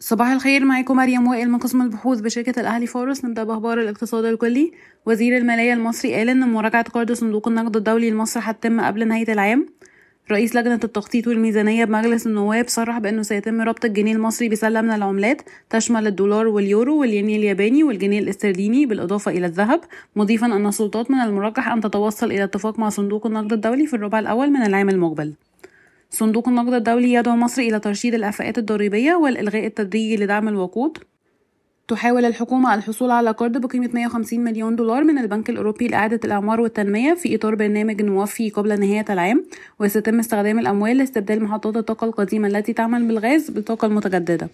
صباح الخير معاكم مريم وائل من قسم البحوث بشركة الأهلي فارس نبدأ بأخبار الاقتصاد الكلي. وزير المالية المصري قال إن مراجعة قرض صندوق النقد الدولي لمصر هتتم قبل نهاية العام. رئيس لجنة التخطيط والميزانية بمجلس النواب صرح بأنه سيتم ربط الجنيه المصري بسلة من العملات تشمل الدولار واليورو والين الياباني والجنيه الاسترليني بالإضافة إلى الذهب مضيفا أن السلطات من المرجح أن تتوصل إلى اتفاق مع صندوق النقد الدولي في الربع الأول من العام المقبل. صندوق النقد الدولي يدعو مصر إلى ترشيد الإعفاءات الضريبية والإلغاء التدريجي لدعم الوقود. تحاول الحكومة الحصول على قرض بقيمة 150 مليون دولار من البنك الأوروبي لإعادة الإعمار والتنمية في إطار برنامج موفي قبل نهاية العام وسيتم استخدام الأموال لاستبدال محطات الطاقة القديمة التي تعمل بالغاز بالطاقة المتجددة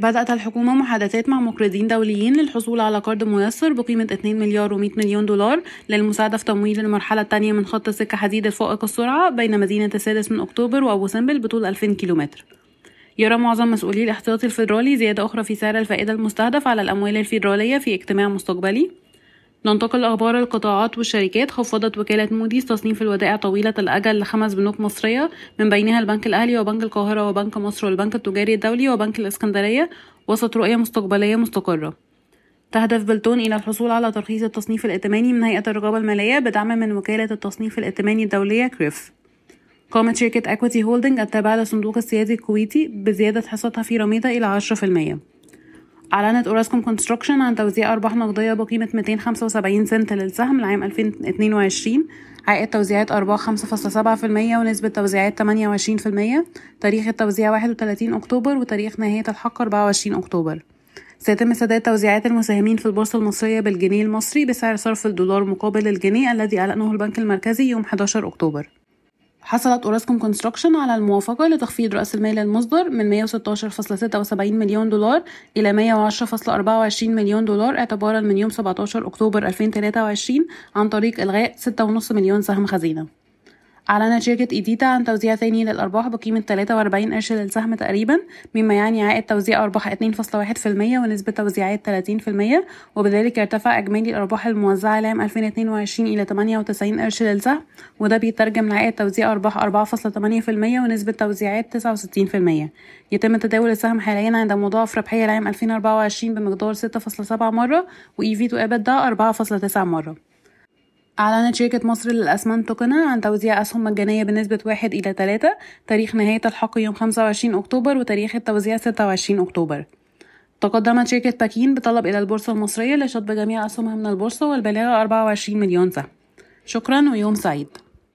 بدأت الحكومة محادثات مع مقرضين دوليين للحصول على قرض ميسر بقيمة 2 مليار و100 مليون دولار للمساعدة في تمويل المرحلة الثانية من خط سكة حديد الفائق السرعة بين مدينة السادس من أكتوبر وأبو سمبل بطول 2000 كيلومتر. يرى معظم مسؤولي الاحتياطي الفيدرالي زيادة أخرى في سعر الفائدة المستهدف على الأموال الفيدرالية في اجتماع مستقبلي. ننتقل لأخبار القطاعات والشركات. خفضت وكالة موديز تصنيف الودائع طويلة الأجل لخمس بنوك مصرية من بينها البنك الأهلي وبنك القاهرة وبنك مصر والبنك التجاري الدولي وبنك الإسكندرية. وسط رؤية مستقبلية مستقرة. تهدف بلتون إلى الحصول على ترخيص التصنيف الائتماني من هيئة الرقابة المالية بدعم من وكالة التصنيف الائتماني الدولية كريف. قامت شركة أكويتي هولدنج التابعة للصندوق السيادي الكويتي بزيادة حصتها في راميدا إلى 10% أعلنت أوراسكوم كونستركشن عن توزيع أرباح نقدية بقيمة 275 سنت للسهم لعام 2022 عائد توزيعات أرباح 5.7% ونسبة توزيعات 28% تاريخ التوزيع 31 أكتوبر وتاريخ نهاية الحق 24 أكتوبر. سيتم سداد توزيعات المساهمين في البورصة المصرية بالجنيه المصري بسعر صرف الدولار مقابل الجنيه الذي أعلنه البنك المركزي يوم 11 أكتوبر. حصلت أوراسكوم كونستراكشن على الموافقة لتخفيض رأس المال المصدر من 116.76 مليون دولار إلى 110.24 مليون دولار اعتبارا من يوم 17 أكتوبر 2023 عن طريق إلغاء 6.5 مليون سهم خزينة. أعلنت شركة إيديتا عن توزيع ثاني للأرباح بقيمة 43 قرش للسهم تقريبا مما يعني عائد توزيع أرباح 2.1% ونسبة توزيعات 30% وبذلك ارتفع إجمالي الأرباح الموزعة لعام 2022 إلى 98 قرش للسهم وده بيترجم لعائد توزيع أرباح 4.8% ونسبة توزيعات 69% يتم تداول السهم حاليا عند مضاعف ربحية لعام 2024 بمقدار 6.7 مرة وإي تو إبدا 4.9 مرة. أعلنت شركة مصر للأسمنت تقنة عن توزيع أسهم مجانية بنسبة واحد إلى تلاتة. تاريخ نهاية الحق يوم خمسة وعشرين أكتوبر وتاريخ التوزيع ستة وعشرين أكتوبر. تقدمت شركة باكين بطلب إلى البورصة المصرية لشطب جميع أسهمها من البورصة والبلاغة أربعة وعشرين مليون سهم. شكرا ويوم سعيد.